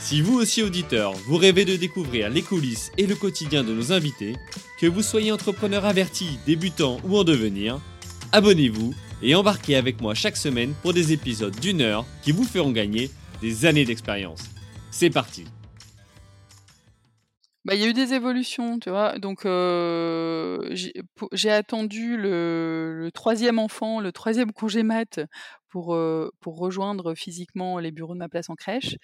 Si vous aussi auditeur, vous rêvez de découvrir les coulisses et le quotidien de nos invités, que vous soyez entrepreneur averti, débutant ou en devenir, abonnez-vous et embarquez avec moi chaque semaine pour des épisodes d'une heure qui vous feront gagner des années d'expérience. C'est parti bah, il y a eu des évolutions, tu vois? Donc j'ai attendu le troisième enfant, le troisième congé mat pour, pour rejoindre physiquement les bureaux de ma place en crèche.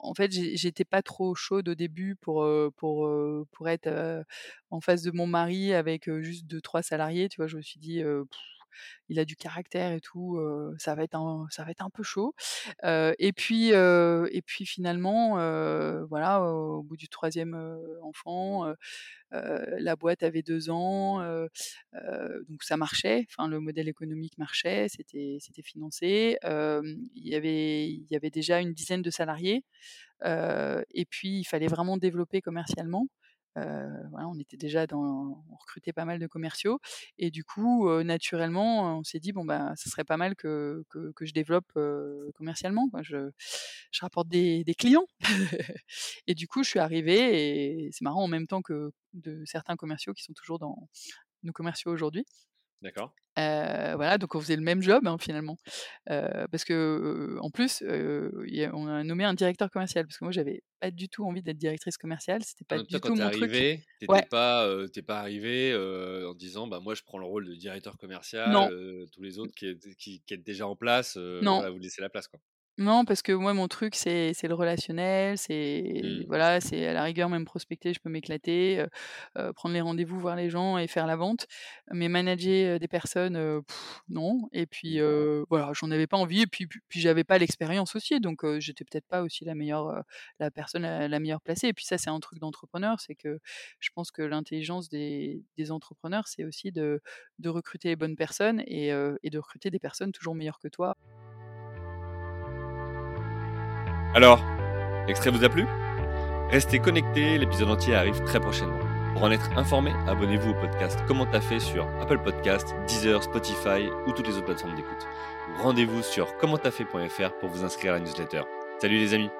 en fait, j'étais pas trop chaude au début pour, pour, pour être, en face de mon mari avec, juste deux trois salariés, tu vois? Je me suis dit, il a du caractère et tout, ça va être un ça va être peu chaud. et puis et puis finalement, voilà, au bout du troisième enfant, la boîte avait deux ans, donc ça marchait. Enfin, le modèle économique marchait, c'était c'était financé. il y avait il y avait déjà une dizaine de salariés. et puis il fallait vraiment développer commercialement voilà, on était déjà dans, on recrutait pas mal de commerciaux et du coup, naturellement, on s'est dit bon bah, ça serait pas mal que, que, je développe commercialement. Quoi. Je, je rapporte des, des clients et du coup, je suis arrivée et c'est marrant en même temps que de certains commerciaux qui sont toujours dans nos commerciaux aujourd'hui. D'accord. voilà, donc on faisait le même job hein, finalement. parce que en plus, on a nommé un directeur commercial, parce que moi j'avais pas du tout envie d'être directrice commerciale, c'était pas du tout mon truc. Arrivé, t'étais pas, pas arrivé en disant bah moi je prends le rôle de directeur commercial, tous les autres qui, qui, qui, déjà en place, non. vous laissez la place quoi? Non, parce que moi, mon truc, c'est le relationnel, c'est Mmh. voilà, c'est à la rigueur même prospecter, je peux m'éclater, prendre les rendez-vous, voir les gens et faire la vente. Mais manager, des personnes, non et puis, voilà, j'en avais pas envie et puis puis j'avais pas l'expérience aussi donc j'étais peut-être pas aussi la meilleure, la personne la meilleure placée et puis ça, c'est un truc d'entrepreneur, c'est que je pense que l'intelligence des des entrepreneurs, c'est aussi de de recruter les bonnes personnes et et de recruter des personnes toujours meilleures que toi. Alors, l'extrait vous a plu? Restez connectés, l'épisode entier arrive très prochainement. Pour en être informé, abonnez-vous au podcast Comment t'as fait sur Apple Podcast, Deezer, Spotify ou toutes les autres plateformes d'écoute. Rendez-vous sur commenttafait.fr pour vous inscrire à la newsletter. Salut les amis